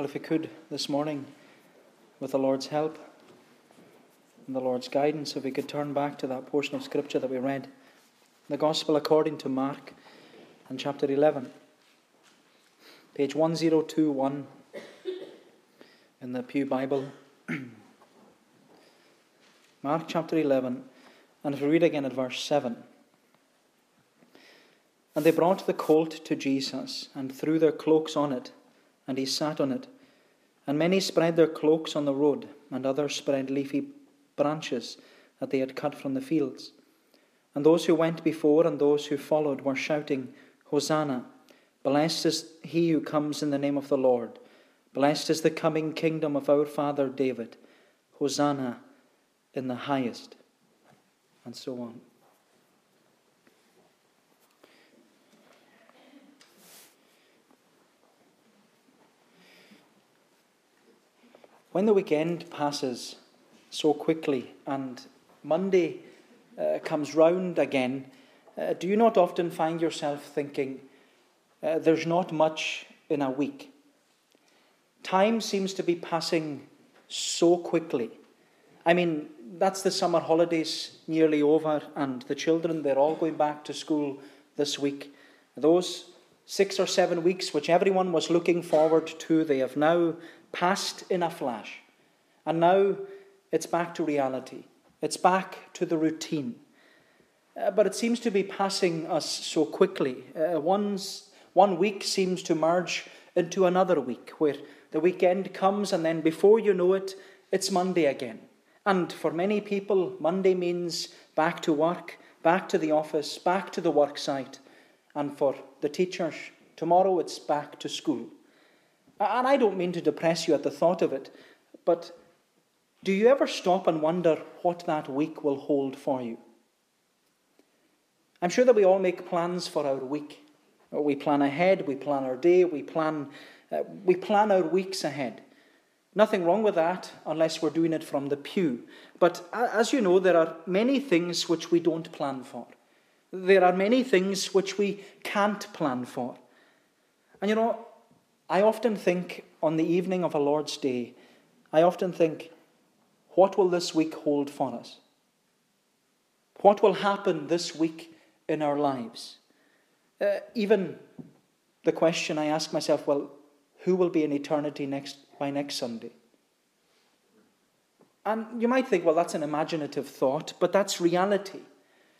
Well, if we could this morning, with the Lord's help and the Lord's guidance, if we could turn back to that portion of Scripture that we read, the Gospel according to Mark, and chapter 11, page 1021 in the Pew Bible. Mark chapter 11, and if we read again at verse 7. And they brought the colt to Jesus, and threw their cloaks on it, and he sat on it. And many spread their cloaks on the road, and others spread leafy branches that they had cut from the fields. And those who went before and those who followed were shouting, Hosanna! Blessed is he who comes in the name of the Lord. Blessed is the coming kingdom of our father David. Hosanna in the highest. And so on. When the weekend passes so quickly and Monday uh, comes round again, uh, do you not often find yourself thinking, uh, there's not much in a week? Time seems to be passing so quickly. I mean, that's the summer holidays nearly over, and the children, they're all going back to school this week. Those six or seven weeks which everyone was looking forward to, they have now passed in a flash. And now it's back to reality. It's back to the routine. Uh, but it seems to be passing us so quickly. Uh, one's, one week seems to merge into another week, where the weekend comes, and then before you know it, it's Monday again. And for many people, Monday means back to work, back to the office, back to the work site. And for the teachers, tomorrow it's back to school. And I don't mean to depress you at the thought of it, but do you ever stop and wonder what that week will hold for you? I'm sure that we all make plans for our week. We plan ahead, we plan our day, we plan, uh, we plan our weeks ahead. Nothing wrong with that unless we're doing it from the pew. But as you know, there are many things which we don't plan for. There are many things which we can't plan for. And you know, I often think on the evening of a Lord's Day, I often think, what will this week hold for us? What will happen this week in our lives? Uh, even the question I ask myself, well, who will be in eternity next by next Sunday? And you might think, well, that's an imaginative thought, but that's reality.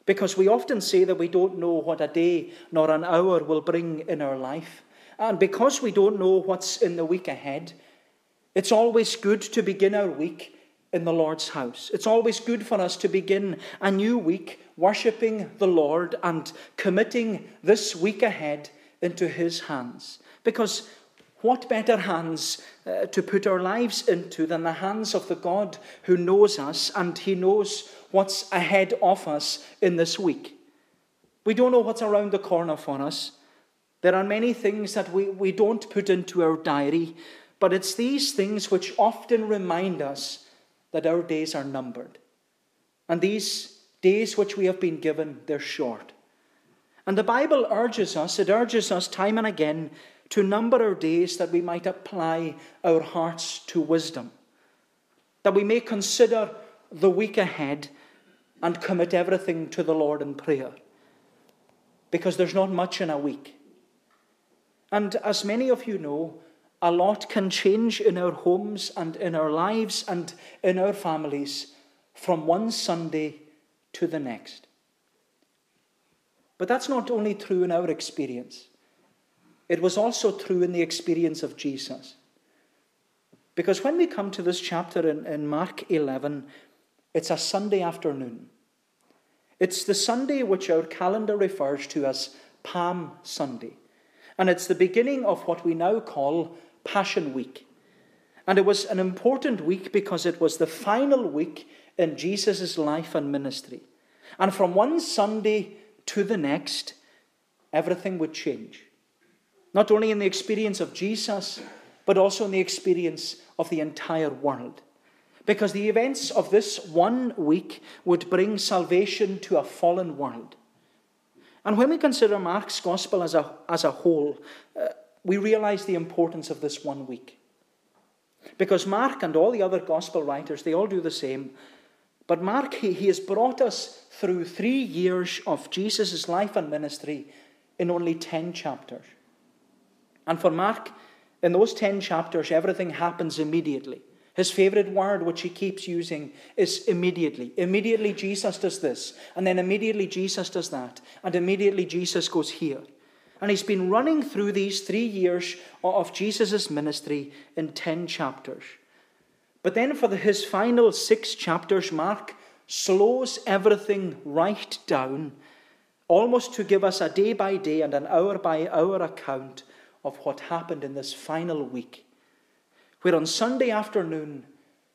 Because we often say that we don't know what a day nor an hour will bring in our life. And because we don't know what's in the week ahead, it's always good to begin our week in the Lord's house. It's always good for us to begin a new week worshipping the Lord and committing this week ahead into His hands. Because what better hands uh, to put our lives into than the hands of the God who knows us and He knows what's ahead of us in this week? We don't know what's around the corner for us. There are many things that we, we don't put into our diary, but it's these things which often remind us that our days are numbered. And these days which we have been given, they're short. And the Bible urges us, it urges us time and again to number our days that we might apply our hearts to wisdom, that we may consider the week ahead and commit everything to the Lord in prayer. Because there's not much in a week. And as many of you know, a lot can change in our homes and in our lives and in our families from one Sunday to the next. But that's not only true in our experience, it was also true in the experience of Jesus. Because when we come to this chapter in, in Mark 11, it's a Sunday afternoon. It's the Sunday which our calendar refers to as Palm Sunday. And it's the beginning of what we now call Passion Week. And it was an important week because it was the final week in Jesus' life and ministry. And from one Sunday to the next, everything would change. Not only in the experience of Jesus, but also in the experience of the entire world. Because the events of this one week would bring salvation to a fallen world. And when we consider Mark's gospel as a, as a whole, uh, we realize the importance of this one week. Because Mark and all the other gospel writers, they all do the same. But Mark, he, he has brought us through three years of Jesus' life and ministry in only 10 chapters. And for Mark, in those 10 chapters, everything happens immediately. His favorite word, which he keeps using, is immediately. Immediately, Jesus does this, and then immediately, Jesus does that, and immediately, Jesus goes here. And he's been running through these three years of Jesus' ministry in 10 chapters. But then, for the, his final six chapters, Mark slows everything right down, almost to give us a day by day and an hour by hour account of what happened in this final week. Where on Sunday afternoon,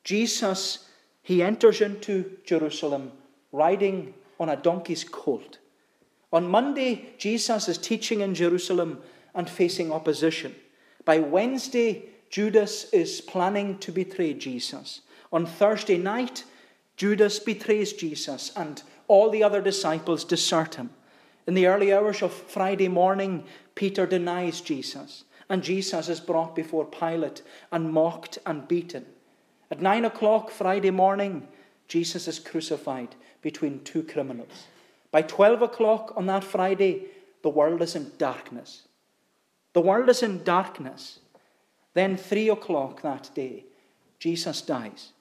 Jesus he enters into Jerusalem riding on a donkey's colt. On Monday, Jesus is teaching in Jerusalem and facing opposition. By Wednesday, Judas is planning to betray Jesus. On Thursday night, Judas betrays Jesus and all the other disciples desert him. In the early hours of Friday morning, Peter denies Jesus, and Jesus is brought before Pilate and mocked and beaten. At nine o'clock Friday morning, Jesus is crucified between two criminals. By 12 o'clock on that Friday, the world is in darkness. The world is in darkness. Then, 3 o'clock that day, Jesus dies.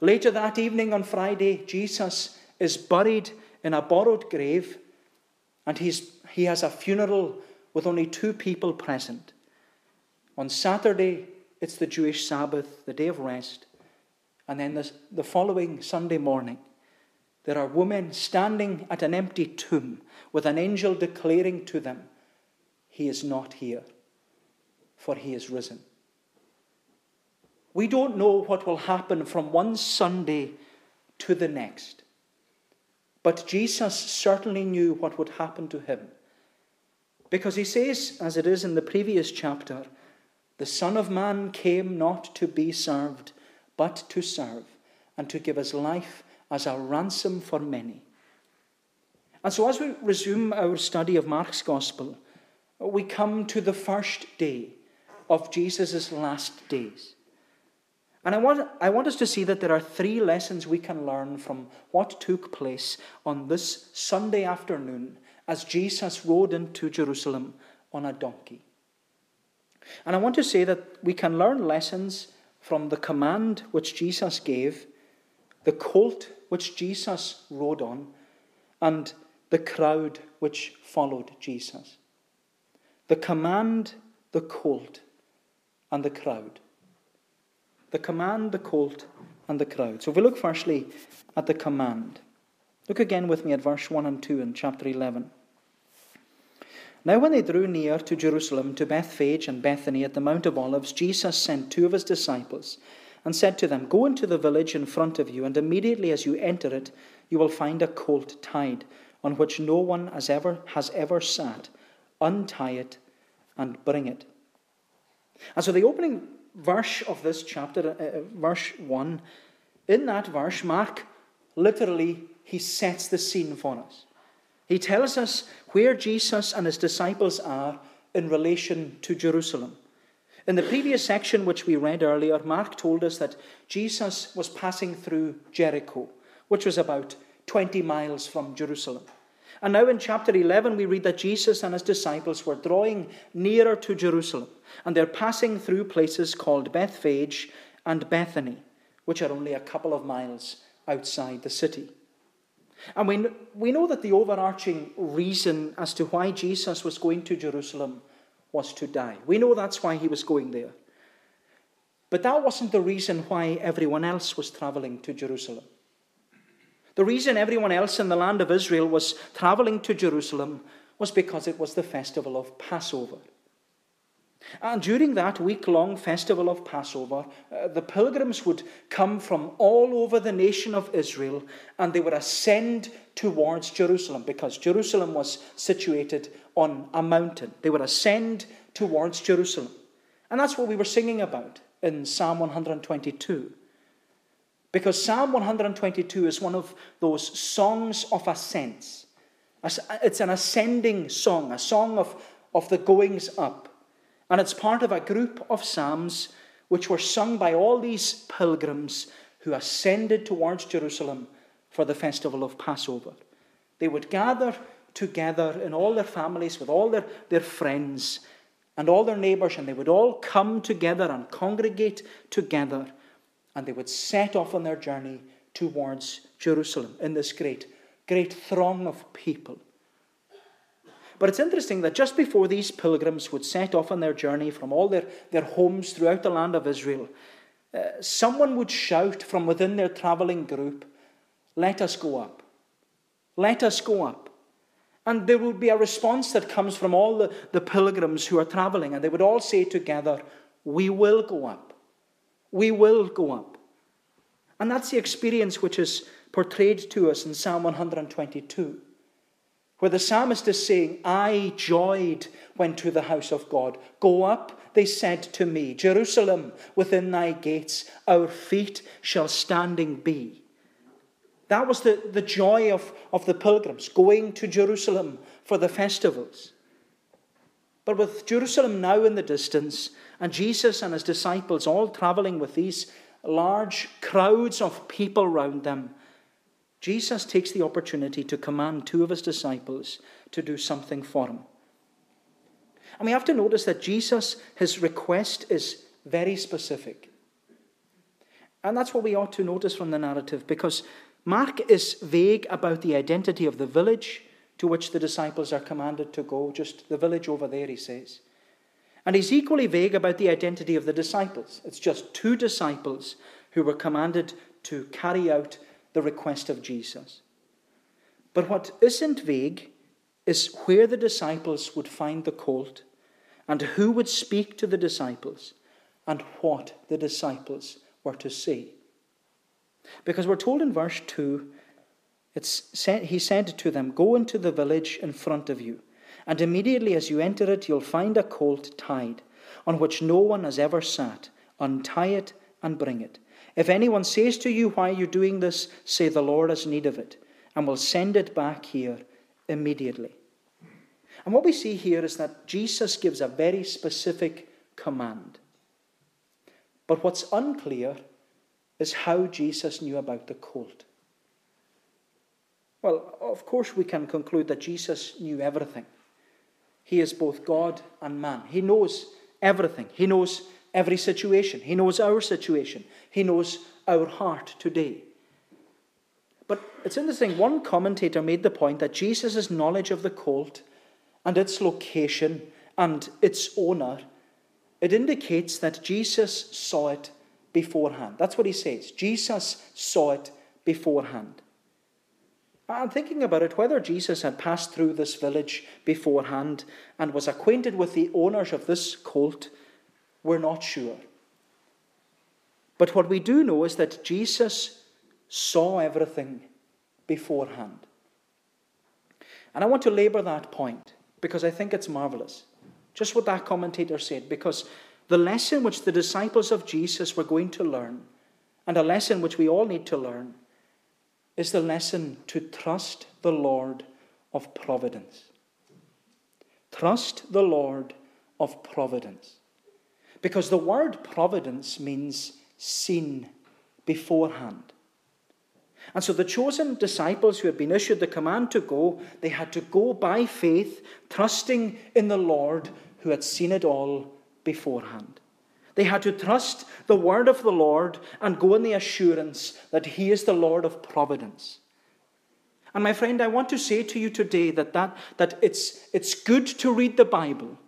Later that evening on Friday, Jesus is buried in a borrowed grave, and he's, he has a funeral with only two people present. On Saturday, it's the Jewish Sabbath, the day of rest. And then the, the following Sunday morning, there are women standing at an empty tomb with an angel declaring to them, He is not here, for He is risen. We don't know what will happen from one Sunday to the next. But Jesus certainly knew what would happen to him. Because he says, as it is in the previous chapter, the Son of Man came not to be served, but to serve, and to give his life as a ransom for many. And so, as we resume our study of Mark's Gospel, we come to the first day of Jesus' last days. And I want, I want us to see that there are three lessons we can learn from what took place on this Sunday afternoon as Jesus rode into Jerusalem on a donkey. And I want to say that we can learn lessons from the command which Jesus gave, the colt which Jesus rode on, and the crowd which followed Jesus. The command, the colt, and the crowd. The command, the colt, and the crowd. So if we look firstly at the command, look again with me at verse 1 and 2 in chapter 11. Now, when they drew near to Jerusalem, to Bethphage and Bethany at the Mount of Olives, Jesus sent two of his disciples and said to them, Go into the village in front of you, and immediately as you enter it, you will find a colt tied, on which no one has ever, has ever sat. Untie it and bring it. And so the opening verse of this chapter, uh, uh verse 1, in that verse, Mark literally he sets the scene for us. He tells us where Jesus and his disciples are in relation to Jerusalem. In the previous section, which we read earlier, Mark told us that Jesus was passing through Jericho, which was about 20 miles from Jerusalem. And now in chapter 11, we read that Jesus and his disciples were drawing nearer to Jerusalem, and they're passing through places called Bethphage and Bethany, which are only a couple of miles outside the city. And we, we know that the overarching reason as to why Jesus was going to Jerusalem was to die. We know that's why he was going there. But that wasn't the reason why everyone else was traveling to Jerusalem. The reason everyone else in the land of Israel was traveling to Jerusalem was because it was the festival of Passover. And during that week long festival of Passover, uh, the pilgrims would come from all over the nation of Israel and they would ascend towards Jerusalem because Jerusalem was situated on a mountain. They would ascend towards Jerusalem. And that's what we were singing about in Psalm 122. Because Psalm 122 is one of those songs of ascents. It's an ascending song, a song of, of the goings up. And it's part of a group of psalms which were sung by all these pilgrims who ascended towards Jerusalem for the festival of Passover. They would gather together in all their families with all their, their friends and all their neighbours, and they would all come together and congregate together, and they would set off on their journey towards Jerusalem in this great, great throng of people. But it's interesting that just before these pilgrims would set off on their journey from all their, their homes throughout the land of Israel, uh, someone would shout from within their travelling group, Let us go up. Let us go up. And there would be a response that comes from all the, the pilgrims who are traveling, and they would all say together, We will go up. We will go up. And that's the experience which is portrayed to us in Psalm 122, where the psalmist is saying, I joyed when to the house of God. Go up, they said to me, Jerusalem, within thy gates, our feet shall standing be. That was the, the joy of, of the pilgrims, going to Jerusalem for the festivals. But with Jerusalem now in the distance, and Jesus and his disciples all traveling with these large crowds of people round them, Jesus takes the opportunity to command two of his disciples to do something for him. And we have to notice that Jesus, his request is very specific. And that's what we ought to notice from the narrative because Mark is vague about the identity of the village to which the disciples are commanded to go, just the village over there, he says. And he's equally vague about the identity of the disciples. It's just two disciples who were commanded to carry out the request of Jesus. But what isn't vague is where the disciples would find the colt, and who would speak to the disciples, and what the disciples were to see. Because we're told in verse 2, it's he said to them, Go into the village in front of you, and immediately as you enter it, you'll find a colt tied, on which no one has ever sat. Untie it and bring it. If anyone says to you, Why are you doing this? say, The Lord has need of it, and will send it back here immediately. And what we see here is that Jesus gives a very specific command. But what's unclear is how Jesus knew about the colt. Well, of course, we can conclude that Jesus knew everything. He is both God and man. He knows everything. He knows every situation. He knows our situation. He knows our heart today. But it's interesting, one commentator made the point that Jesus' knowledge of the colt and its location and its owner, it indicates that Jesus saw it beforehand. That's what he says. Jesus saw it beforehand. I'm thinking about it whether Jesus had passed through this village beforehand and was acquainted with the owners of this colt, we're not sure. But what we do know is that Jesus saw everything beforehand. And I want to labour that point because I think it's marvellous. Just what that commentator said, because the lesson which the disciples of Jesus were going to learn, and a lesson which we all need to learn, is the lesson to trust the Lord of providence. Trust the Lord of providence. Because the word providence means seen beforehand. And so the chosen disciples who had been issued the command to go, they had to go by faith, trusting in the Lord who had seen it all beforehand. They had to trust the word of the Lord and go in the assurance that He is the Lord of providence. And my friend, I want to say to you today that, that, that it's, it's good to read the Bible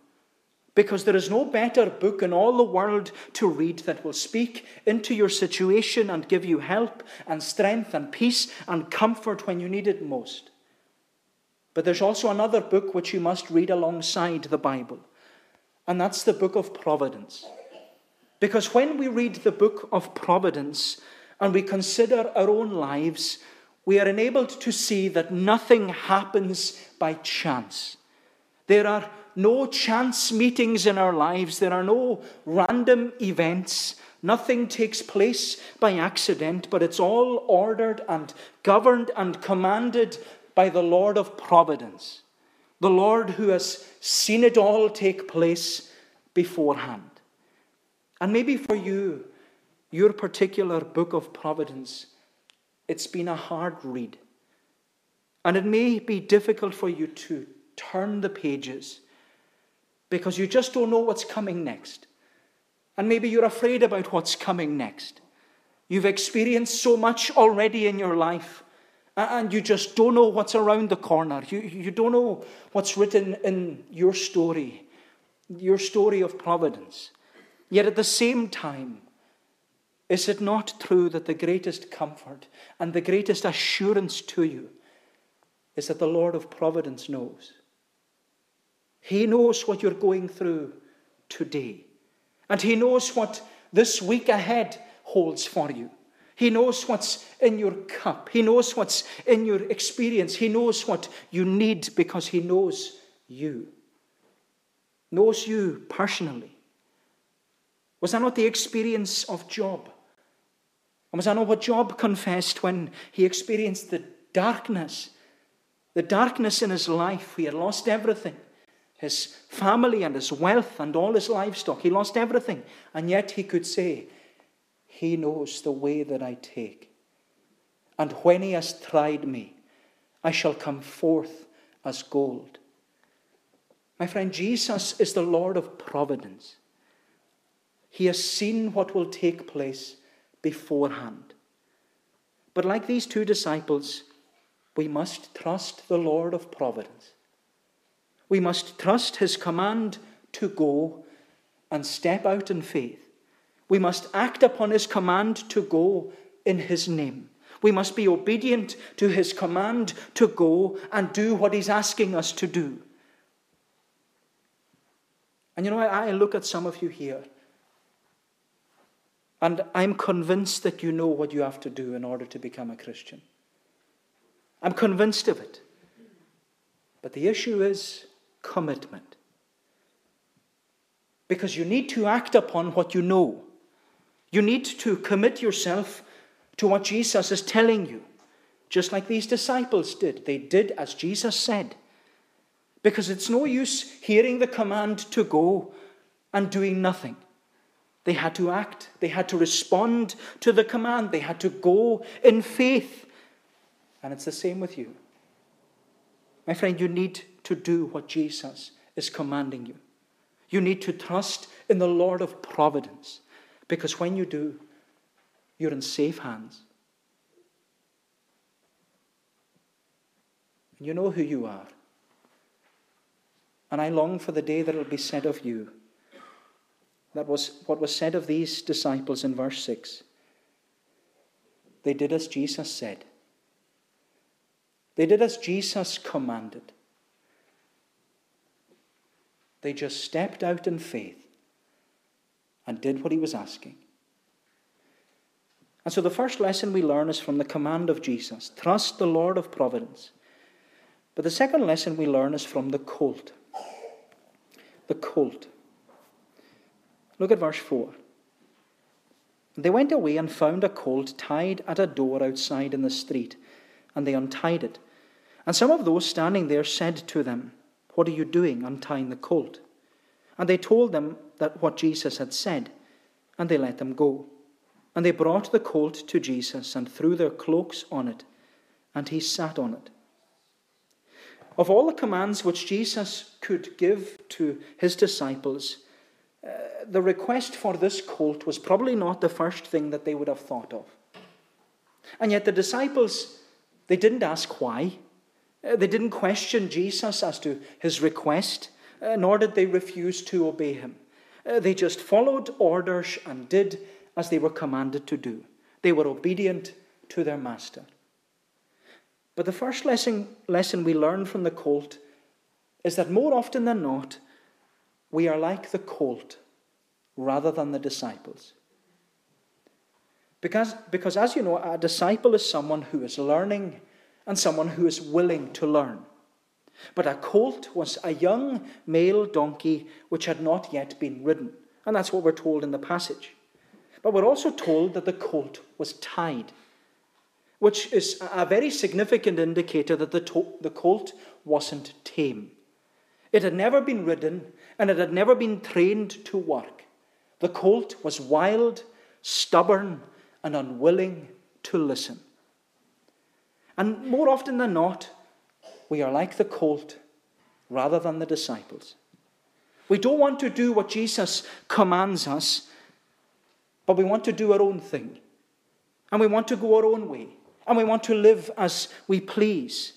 because there is no better book in all the world to read that will speak into your situation and give you help and strength and peace and comfort when you need it most. But there's also another book which you must read alongside the Bible and that's the book of Providence. Because when we read the book of Providence and we consider our own lives, we are enabled to see that nothing happens by chance. There are no chance meetings in our lives, there are no random events. Nothing takes place by accident, but it's all ordered and governed and commanded by the Lord of Providence the Lord who has seen it all take place beforehand. And maybe for you, your particular book of Providence, it's been a hard read. And it may be difficult for you to turn the pages because you just don't know what's coming next. And maybe you're afraid about what's coming next. You've experienced so much already in your life, and you just don't know what's around the corner. You, you don't know what's written in your story, your story of providence. Yet at the same time, is it not true that the greatest comfort and the greatest assurance to you is that the Lord of providence knows? He knows what you're going through today. And He knows what this week ahead holds for you. He knows what's in your cup. He knows what's in your experience. He knows what you need because He knows you. Knows you personally. Was that not the experience of Job? And was that not what Job confessed when he experienced the darkness? The darkness in his life. He had lost everything his family and his wealth and all his livestock. He lost everything. And yet he could say, He knows the way that I take. And when he has tried me, I shall come forth as gold. My friend, Jesus is the Lord of providence. He has seen what will take place beforehand. But like these two disciples, we must trust the Lord of providence. We must trust his command to go and step out in faith. We must act upon his command to go in his name. We must be obedient to his command to go and do what he's asking us to do. And you know, I look at some of you here, and I'm convinced that you know what you have to do in order to become a Christian. I'm convinced of it. But the issue is commitment. Because you need to act upon what you know. You need to commit yourself to what Jesus is telling you, just like these disciples did. They did as Jesus said. Because it's no use hearing the command to go and doing nothing. They had to act, they had to respond to the command, they had to go in faith. And it's the same with you. My friend, you need to do what Jesus is commanding you. You need to trust in the Lord of providence because when you do, you're in safe hands. And you know who you are. And I long for the day that it will be said of you. That was what was said of these disciples in verse 6. They did as Jesus said. They did as Jesus commanded. They just stepped out in faith and did what he was asking. And so the first lesson we learn is from the command of Jesus trust the Lord of providence. But the second lesson we learn is from the colt. The colt. Look at verse 4. They went away and found a colt tied at a door outside in the street, and they untied it. And some of those standing there said to them, what are you doing untying the colt? And they told them that what Jesus had said, and they let them go. And they brought the colt to Jesus and threw their cloaks on it, and he sat on it. Of all the commands which Jesus could give to his disciples, uh, the request for this colt was probably not the first thing that they would have thought of. And yet the disciples, they didn't ask why. Uh, they didn't question Jesus as to his request, uh, nor did they refuse to obey him. Uh, they just followed orders and did as they were commanded to do. They were obedient to their master. But the first lesson, lesson we learn from the colt is that more often than not, we are like the colt rather than the disciples. Because, because as you know, a disciple is someone who is learning and someone who is willing to learn. But a colt was a young male donkey which had not yet been ridden. And that's what we're told in the passage. But we're also told that the colt was tied, which is a very significant indicator that the, to- the colt wasn't tame. It had never been ridden and it had never been trained to work. The colt was wild, stubborn, and unwilling to listen. And more often than not, we are like the colt rather than the disciples. We don't want to do what Jesus commands us, but we want to do our own thing. And we want to go our own way. And we want to live as we please.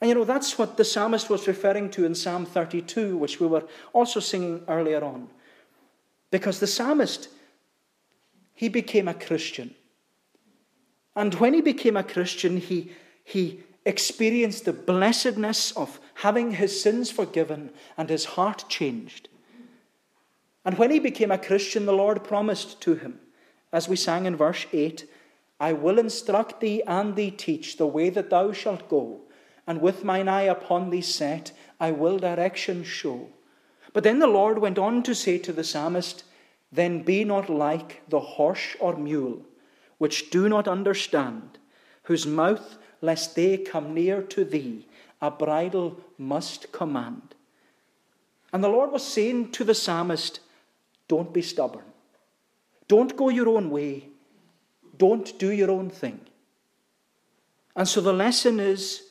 And you know, that's what the psalmist was referring to in Psalm 32, which we were also singing earlier on. Because the psalmist, he became a Christian. And when he became a Christian, he, he experienced the blessedness of having his sins forgiven and his heart changed. And when he became a Christian, the Lord promised to him, as we sang in verse 8, I will instruct thee and thee teach the way that thou shalt go, and with mine eye upon thee set, I will direction show. But then the Lord went on to say to the psalmist, Then be not like the horse or mule, which do not understand, whose mouth, lest they come near to thee, a bridle must command. And the Lord was saying to the psalmist, Don't be stubborn. Don't go your own way. Don't do your own thing. And so the lesson is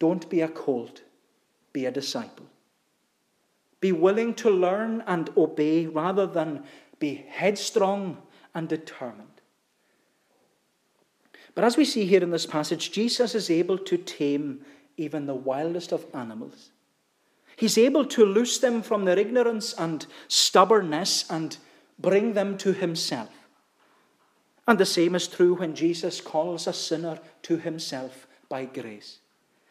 don't be a colt, be a disciple. Be willing to learn and obey rather than be headstrong and determined. But as we see here in this passage, Jesus is able to tame even the wildest of animals. He's able to loose them from their ignorance and stubbornness and bring them to himself. And the same is true when Jesus calls a sinner to himself by grace.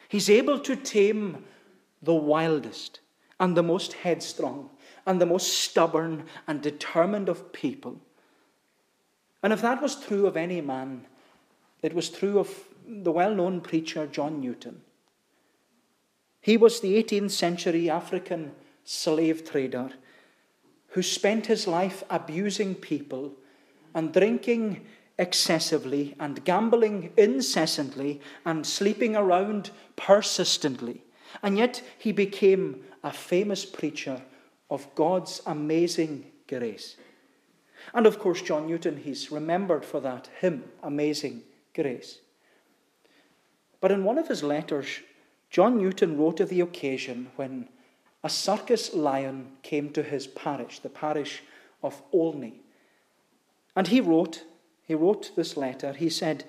He's able to tame the wildest and the most headstrong and the most stubborn and determined of people. And if that was true of any man, it was true of the well known preacher John Newton. He was the 18th century African slave trader who spent his life abusing people and drinking excessively and gambling incessantly and sleeping around persistently. And yet he became a famous preacher of God's amazing grace. And of course, John Newton, he's remembered for that hymn, Amazing Grace. But in one of his letters, John Newton wrote of the occasion when a circus lion came to his parish, the parish of Olney. And he wrote, he wrote this letter. He said,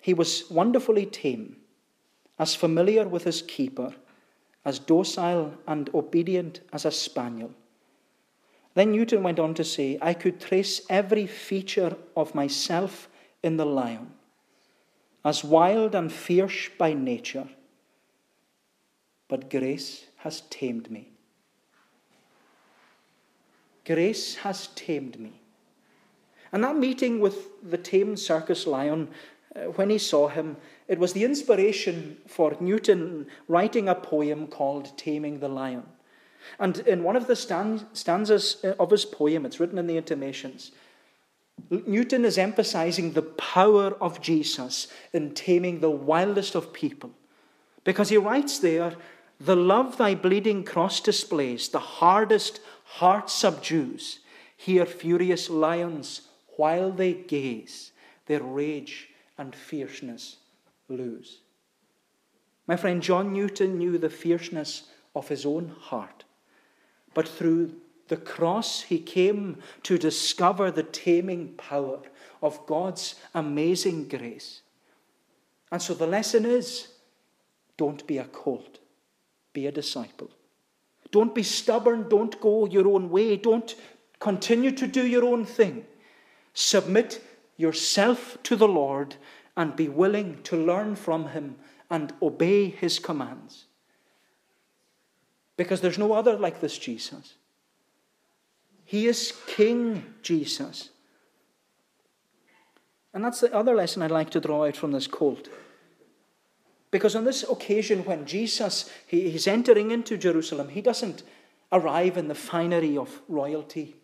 He was wonderfully tame, as familiar with his keeper, as docile and obedient as a spaniel. Then Newton went on to say, I could trace every feature of myself in the lion, as wild and fierce by nature but grace has tamed me. Grace has tamed me. And that meeting with the tamed circus lion, uh, when he saw him, it was the inspiration for Newton writing a poem called Taming the Lion. And in one of the stanzas uh, of his poem, it's written in the intimations, Newton is emphasizing the power of Jesus in taming the wildest of people. Because he writes there the love thy bleeding cross displays, the hardest heart subdues. Here furious lions, while they gaze, their rage and fierceness lose. My friend John Newton knew the fierceness of his own heart, but through the cross he came to discover the taming power of God's amazing grace. And so the lesson is don't be a colt be a disciple. Don't be stubborn. Don't go your own way. Don't continue to do your own thing. Submit yourself to the Lord and be willing to learn from Him and obey His commands. Because there's no other like this Jesus. He is King Jesus. And that's the other lesson I'd like to draw out from this cult. Because on this occasion, when Jesus he, he's entering into Jerusalem, he doesn't arrive in the finery of royalty.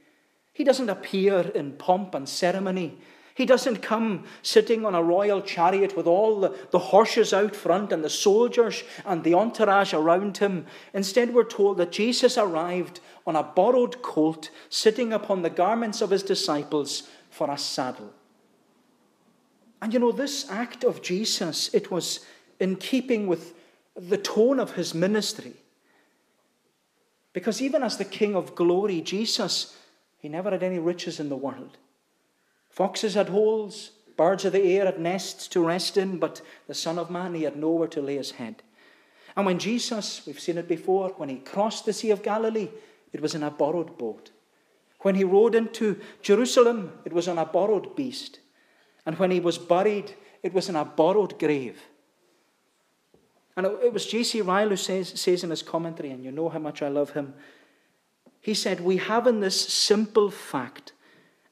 He doesn't appear in pomp and ceremony. He doesn't come sitting on a royal chariot with all the, the horses out front and the soldiers and the entourage around him. Instead, we're told that Jesus arrived on a borrowed colt, sitting upon the garments of his disciples for a saddle. And you know, this act of Jesus, it was in keeping with the tone of his ministry. Because even as the King of glory, Jesus, he never had any riches in the world. Foxes had holes, birds of the air had nests to rest in, but the Son of Man, he had nowhere to lay his head. And when Jesus, we've seen it before, when he crossed the Sea of Galilee, it was in a borrowed boat. When he rode into Jerusalem, it was on a borrowed beast. And when he was buried, it was in a borrowed grave. And it was J.C. Ryle who says, says in his commentary, and you know how much I love him. He said, We have in this simple fact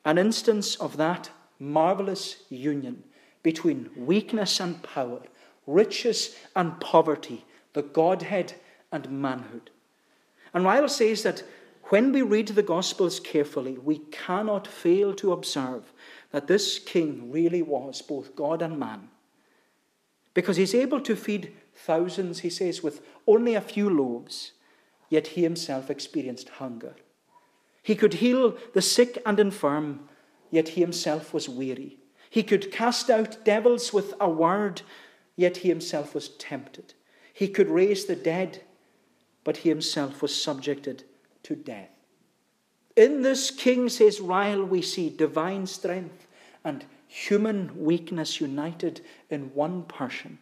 an instance of that marvelous union between weakness and power, riches and poverty, the Godhead and manhood. And Ryle says that when we read the Gospels carefully, we cannot fail to observe that this king really was both God and man. Because he's able to feed thousands, he says, with only a few loaves, yet he himself experienced hunger. He could heal the sick and infirm, yet he himself was weary. He could cast out devils with a word, yet he himself was tempted. He could raise the dead, but he himself was subjected to death. In this king, says Ryle, we see divine strength and human weakness united in one person.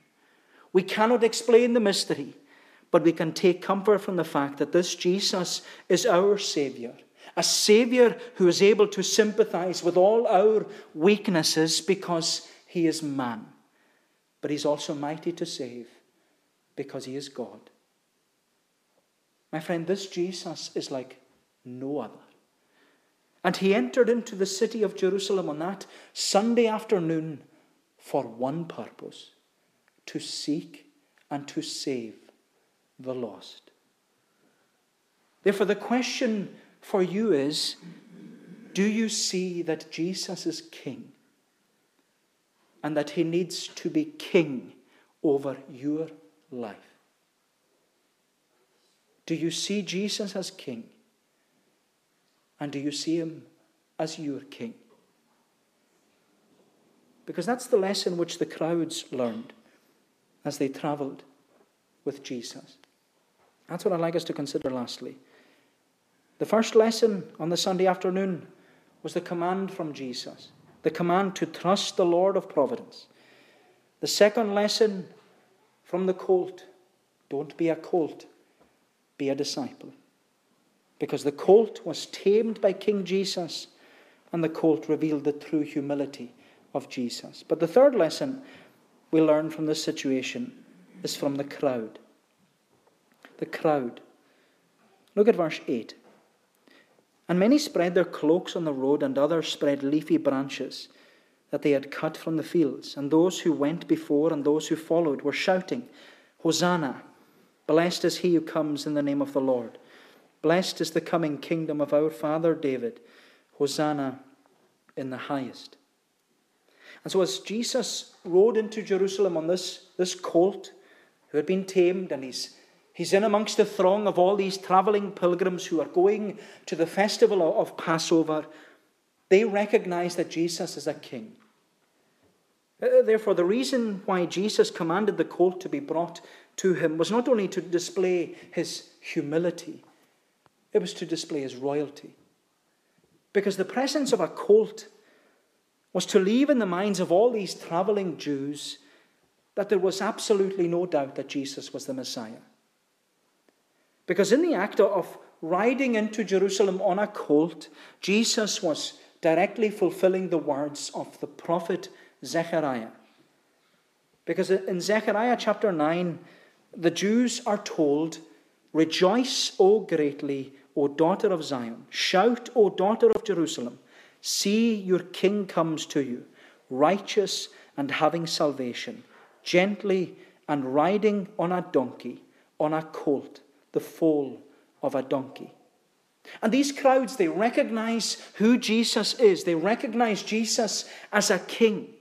We cannot explain the mystery, but we can take comfort from the fact that this Jesus is our Savior a Savior who is able to sympathize with all our weaknesses because He is man. But He's also mighty to save because He is God. My friend, this Jesus is like no other. And He entered into the city of Jerusalem on that Sunday afternoon for one purpose to seek and to save the lost. Therefore, the question for you is do you see that Jesus is king and that he needs to be king over your life? Do you see Jesus as king? And do you see him as your king? Because that's the lesson which the crowds learned as they travelled with Jesus. That's what I'd like us to consider lastly. The first lesson on the Sunday afternoon was the command from Jesus, the command to trust the Lord of providence. The second lesson from the colt don't be a colt, be a disciple. Because the colt was tamed by King Jesus, and the colt revealed the true humility of Jesus. But the third lesson we learn from this situation is from the crowd. The crowd. Look at verse 8. And many spread their cloaks on the road, and others spread leafy branches that they had cut from the fields. And those who went before and those who followed were shouting, Hosanna! Blessed is he who comes in the name of the Lord. Blessed is the coming kingdom of our father David. Hosanna in the highest. And so, as Jesus rode into Jerusalem on this, this colt who had been tamed, and he's He's in amongst the throng of all these traveling pilgrims who are going to the festival of Passover. They recognize that Jesus is a king. Uh, therefore, the reason why Jesus commanded the colt to be brought to him was not only to display his humility, it was to display his royalty. Because the presence of a colt was to leave in the minds of all these traveling Jews that there was absolutely no doubt that Jesus was the Messiah. Because in the act of riding into Jerusalem on a colt, Jesus was directly fulfilling the words of the prophet Zechariah. Because in Zechariah chapter 9, the Jews are told, Rejoice, O greatly, O daughter of Zion. Shout, O daughter of Jerusalem. See, your king comes to you, righteous and having salvation, gently and riding on a donkey, on a colt the foal of a donkey. And these crowds, they recognize who Jesus is. They recognize Jesus as a king.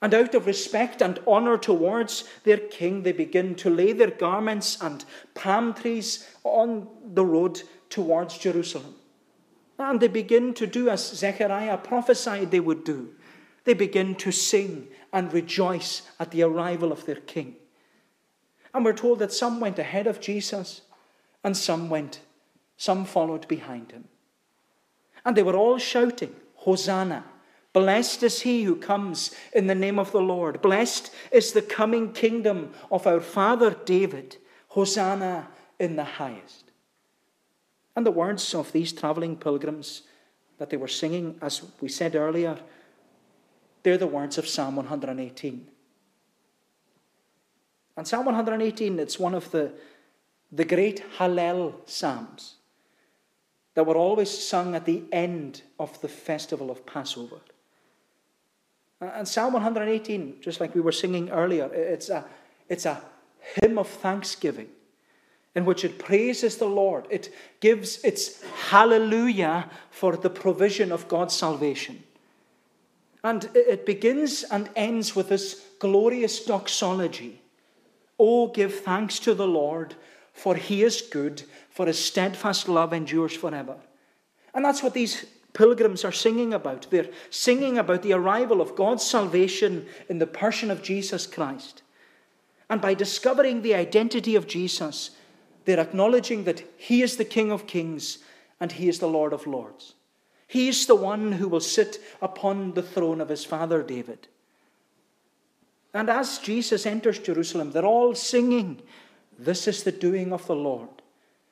And out of respect and honor towards their king, they begin to lay their garments and palm trees on the road towards Jerusalem. And they begin to do as Zechariah prophesied they would do. They begin to sing and rejoice at the arrival of their king. And we're told that some went ahead of Jesus and some went, some followed behind him. And they were all shouting, Hosanna! Blessed is he who comes in the name of the Lord. Blessed is the coming kingdom of our father David. Hosanna in the highest. And the words of these traveling pilgrims that they were singing, as we said earlier, they're the words of Psalm 118. And Psalm 118, it's one of the, the great Hallel Psalms that were always sung at the end of the festival of Passover. And Psalm 118, just like we were singing earlier, it's a, it's a hymn of thanksgiving in which it praises the Lord. It gives its hallelujah for the provision of God's salvation. And it begins and ends with this glorious doxology Oh, give thanks to the Lord, for he is good, for his steadfast love endures forever. And that's what these pilgrims are singing about. They're singing about the arrival of God's salvation in the person of Jesus Christ. And by discovering the identity of Jesus, they're acknowledging that He is the King of kings and He is the Lord of lords. He is the one who will sit upon the throne of his father David. And as Jesus enters Jerusalem, they're all singing, This is the doing of the Lord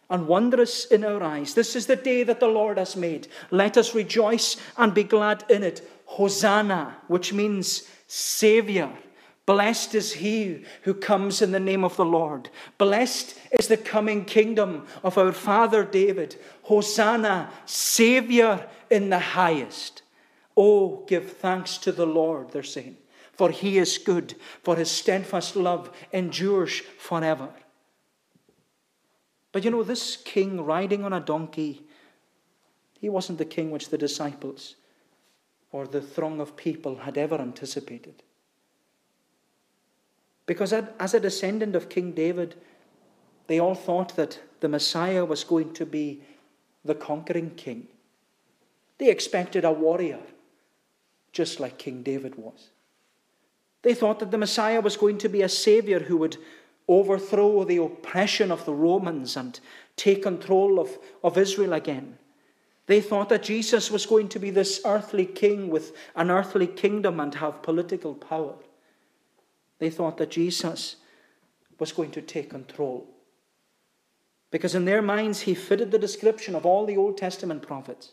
and wondrous in our eyes. This is the day that the Lord has made. Let us rejoice and be glad in it. Hosanna, which means Savior. Blessed is he who comes in the name of the Lord. Blessed is the coming kingdom of our father David. Hosanna, Savior in the highest. Oh, give thanks to the Lord, they're saying, for he is good, for his steadfast love endures forever. But you know, this king riding on a donkey, he wasn't the king which the disciples or the throng of people had ever anticipated. Because as a descendant of King David, they all thought that the Messiah was going to be the conquering king. They expected a warrior, just like King David was. They thought that the Messiah was going to be a savior who would overthrow the oppression of the Romans and take control of, of Israel again. They thought that Jesus was going to be this earthly king with an earthly kingdom and have political power. They thought that Jesus was going to take control. Because in their minds, he fitted the description of all the Old Testament prophets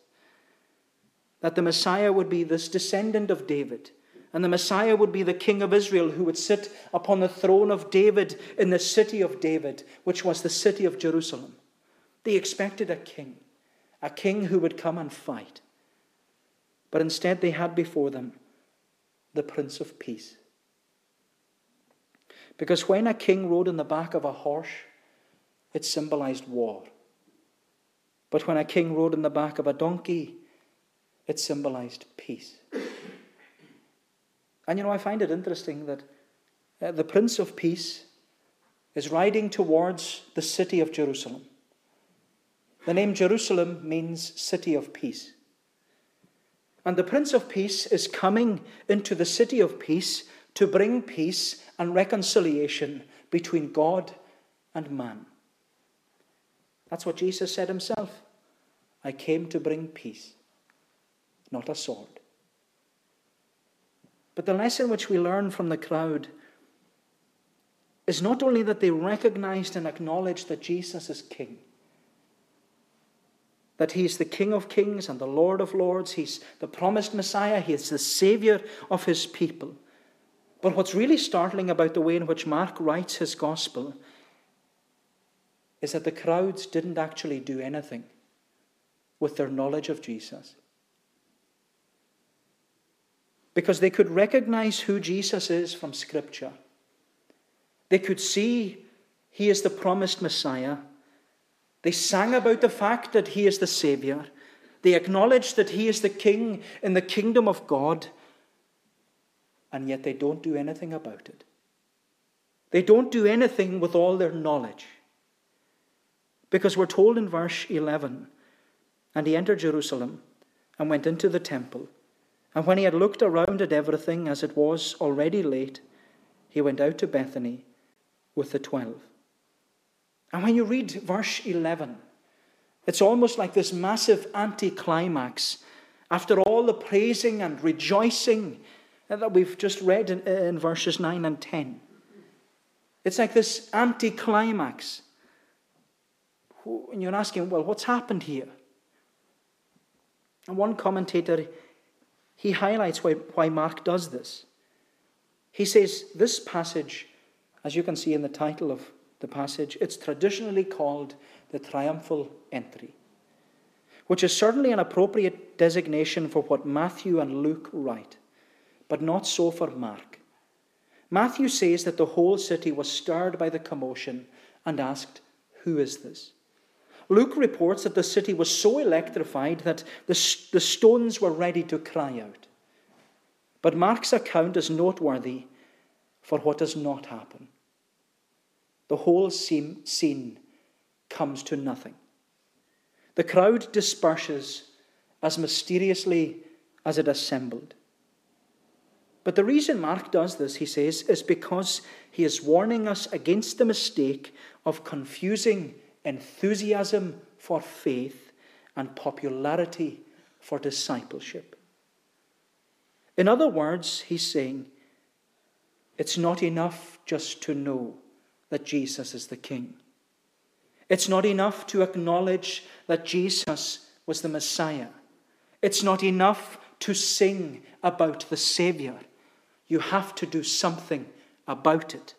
that the Messiah would be this descendant of David and the Messiah would be the king of Israel who would sit upon the throne of David in the city of David, which was the city of Jerusalem. They expected a king, a king who would come and fight. But instead, they had before them the Prince of Peace. Because when a king rode on the back of a horse, it symbolized war. But when a king rode on the back of a donkey, it symbolized peace. And you know, I find it interesting that uh, the Prince of Peace is riding towards the city of Jerusalem. The name Jerusalem means city of peace. And the Prince of Peace is coming into the city of peace to bring peace and reconciliation between God and man. That's what Jesus said himself. I came to bring peace, not a sword. But the lesson which we learn from the crowd is not only that they recognized and acknowledged that Jesus is King, that he is the King of kings and the Lord of lords, He's the promised Messiah, He is the Savior of His people. But what's really startling about the way in which Mark writes his gospel is that the crowds didn't actually do anything with their knowledge of Jesus because they could recognize who Jesus is from Scripture. They could see he is the promised Messiah, They sang about the fact that he is the Savior. They acknowledged that he is the King in the kingdom of God, and yet they don't do anything about it. They don't do anything with all their knowledge. Because we're told in verse 11, and he entered Jerusalem and went into the temple. And when he had looked around at everything, as it was already late, he went out to Bethany with the twelve. And when you read verse 11, it's almost like this massive anticlimax after all the praising and rejoicing that we've just read in, in verses 9 and 10. It's like this anticlimax. And you're asking, well, what's happened here? And one commentator, he highlights why, why Mark does this. He says, this passage, as you can see in the title of the passage, it's traditionally called the triumphal entry, which is certainly an appropriate designation for what Matthew and Luke write, but not so for Mark. Matthew says that the whole city was stirred by the commotion and asked, Who is this? Luke reports that the city was so electrified that the, the stones were ready to cry out. But Mark's account is noteworthy for what does not happen. The whole scene comes to nothing. The crowd disperses as mysteriously as it assembled. But the reason Mark does this, he says, is because he is warning us against the mistake of confusing enthusiasm for faith and popularity for discipleship. In other words, he's saying, it's not enough just to know that Jesus is the King. It's not enough to acknowledge that Jesus was the Messiah. It's not enough to sing about the Savior. You have to do something about it.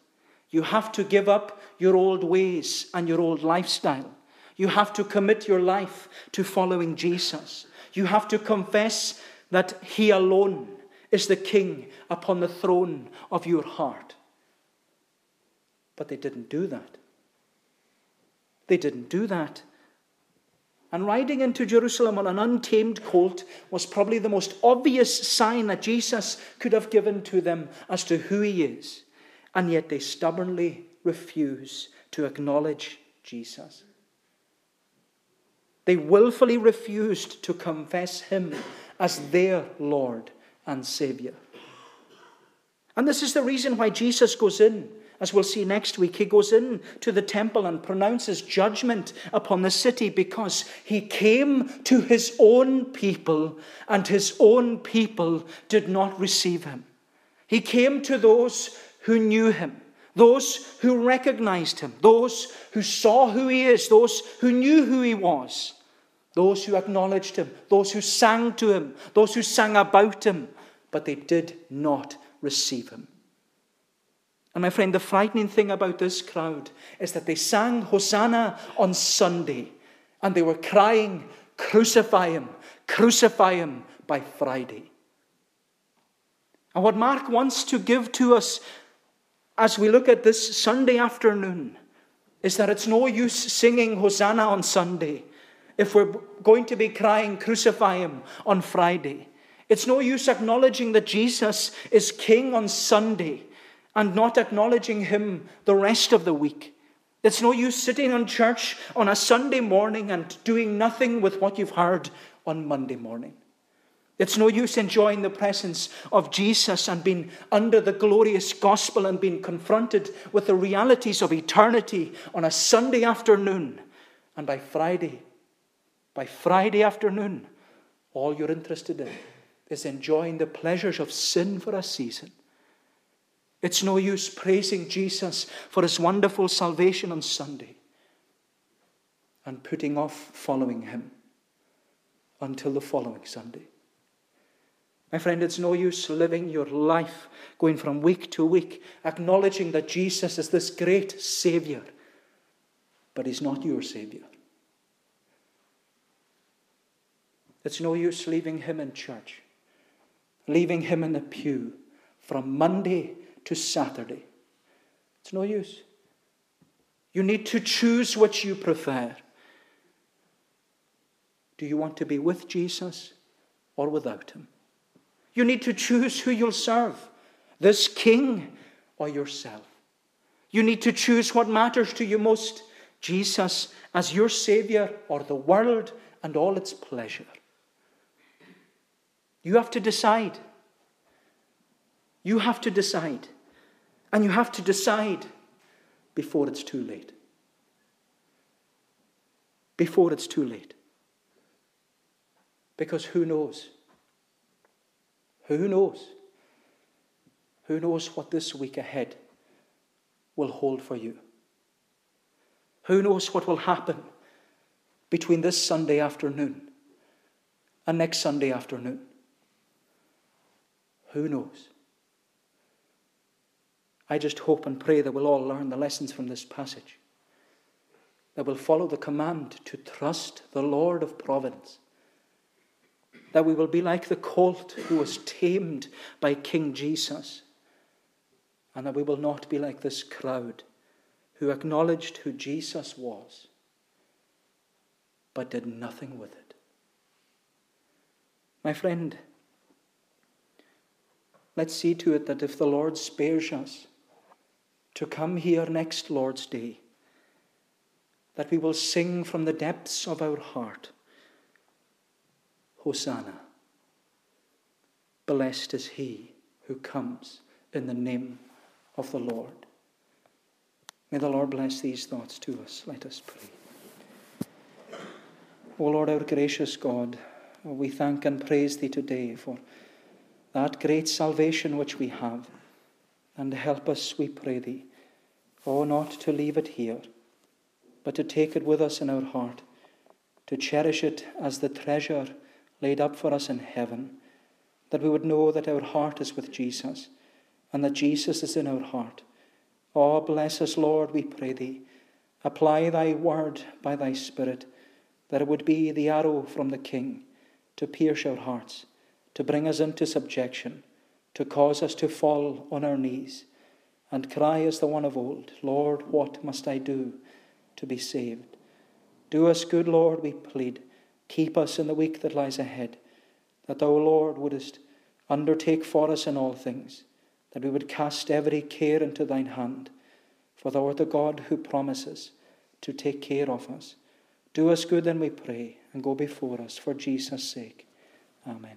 You have to give up your old ways and your old lifestyle. You have to commit your life to following Jesus. You have to confess that He alone is the King upon the throne of your heart. But they didn't do that. They didn't do that. And riding into Jerusalem on an untamed colt was probably the most obvious sign that Jesus could have given to them as to who he is. And yet they stubbornly refuse to acknowledge Jesus. They willfully refused to confess him as their Lord and Savior. And this is the reason why Jesus goes in as we'll see next week, he goes in to the temple and pronounces judgment upon the city because he came to his own people and his own people did not receive him. He came to those who knew him, those who recognized him, those who saw who he is, those who knew who he was, those who acknowledged him, those who sang to him, those who sang about him, but they did not receive him. And my friend, the frightening thing about this crowd is that they sang Hosanna on Sunday and they were crying, Crucify him, crucify him by Friday. And what Mark wants to give to us as we look at this Sunday afternoon is that it's no use singing Hosanna on Sunday if we're going to be crying, Crucify him on Friday. It's no use acknowledging that Jesus is King on Sunday and not acknowledging Him the rest of the week. It's no use sitting in church on a Sunday morning and doing nothing with what you've heard on Monday morning. It's no use enjoying the presence of Jesus and being under the glorious gospel and being confronted with the realities of eternity on a Sunday afternoon. And by Friday, by Friday afternoon, all you're interested in is enjoying the pleasures of sin for a season it's no use praising Jesus for his wonderful salvation on Sunday and putting off following him until the following Sunday. My friend, it's no use living your life going from week to week, acknowledging that Jesus is this great Savior, but He's not your Savior. It's no use leaving Him in church, leaving Him in the pew from Monday to Saturday. It's no use. You need to choose which you prefer. Do you want to be with Jesus or without him? You need to choose who you'll serve this king or yourself. You need to choose what matters to you most Jesus as your Savior or the world and all its pleasure. You have to decide. You have to decide. And you have to decide before it's too late. Before it's too late. Because who knows? Who knows? Who knows what this week ahead will hold for you? Who knows what will happen between this Sunday afternoon and next Sunday afternoon? Who knows? I just hope and pray that we'll all learn the lessons from this passage. That we'll follow the command to trust the Lord of providence. That we will be like the colt who was tamed by King Jesus. And that we will not be like this crowd who acknowledged who Jesus was, but did nothing with it. My friend, let's see to it that if the Lord spares us to come here next Lord's Day, that we will sing from the depths of our heart Hosanna. Blessed is he who comes in the name of the Lord. May the Lord bless these thoughts to us. Let us pray. O Lord, our gracious God, we thank and praise Thee today for that great salvation which we have. And help us, we pray Thee, oh, not to leave it here, but to take it with us in our heart, to cherish it as the treasure laid up for us in heaven, that we would know that our heart is with Jesus, and that Jesus is in our heart Oh, bless us, Lord, we pray thee. Apply thy word by thy Spirit, that it would be the arrow from the King to pierce our hearts, to bring us into subjection, to cause us to fall on our knees and cry as the one of old, Lord, what must I do to be saved? Do us good, Lord, we plead. Keep us in the week that lies ahead, that thou, Lord, wouldest undertake for us in all things that we would cast every care into thine hand, for thou art the God who promises to take care of us. Do us good, then we pray, and go before us for Jesus' sake. Amen.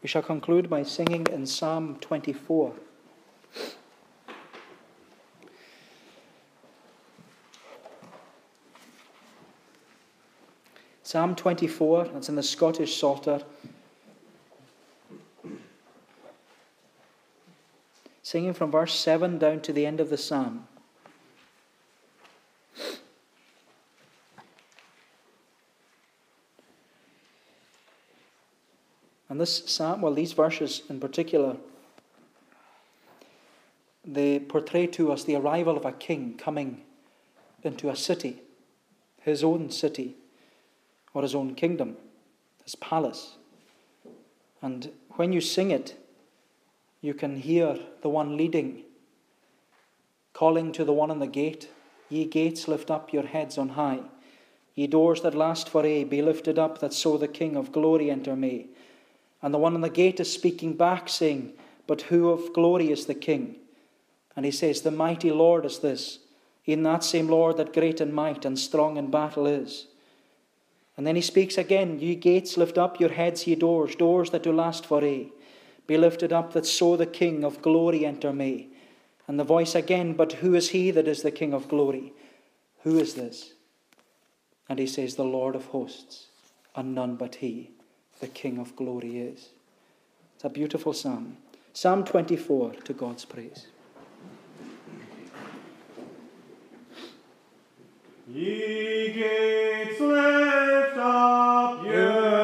We shall conclude by singing in Psalm 24. Psalm 24, that's in the Scottish Psalter. singing from verse 7 down to the end of the psalm. And this psalm, well, these verses in particular, they portray to us the arrival of a king coming into a city, his own city, or his own kingdom, his palace. And when you sing it, you can hear the one leading, calling to the one on the gate, Ye gates, lift up your heads on high. Ye doors that last for aye, be lifted up, that so the King of glory enter may. And the one on the gate is speaking back, saying, But who of glory is the King? And he says, The mighty Lord is this, in that same Lord that great in might and strong in battle is. And then he speaks again, Ye gates, lift up your heads, ye doors, doors that do last for aye. Be lifted up that so the King of glory enter may. And the voice again, But who is he that is the King of glory? Who is this? And he says, The Lord of hosts, and none but he, the King of glory is. It's a beautiful psalm. Psalm 24 to God's praise. Ye gates, lift up your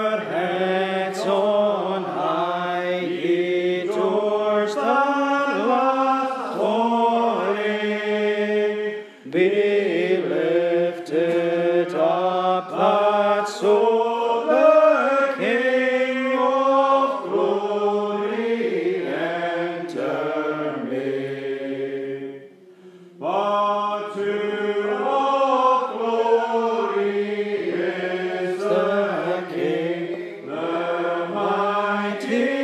Spirit.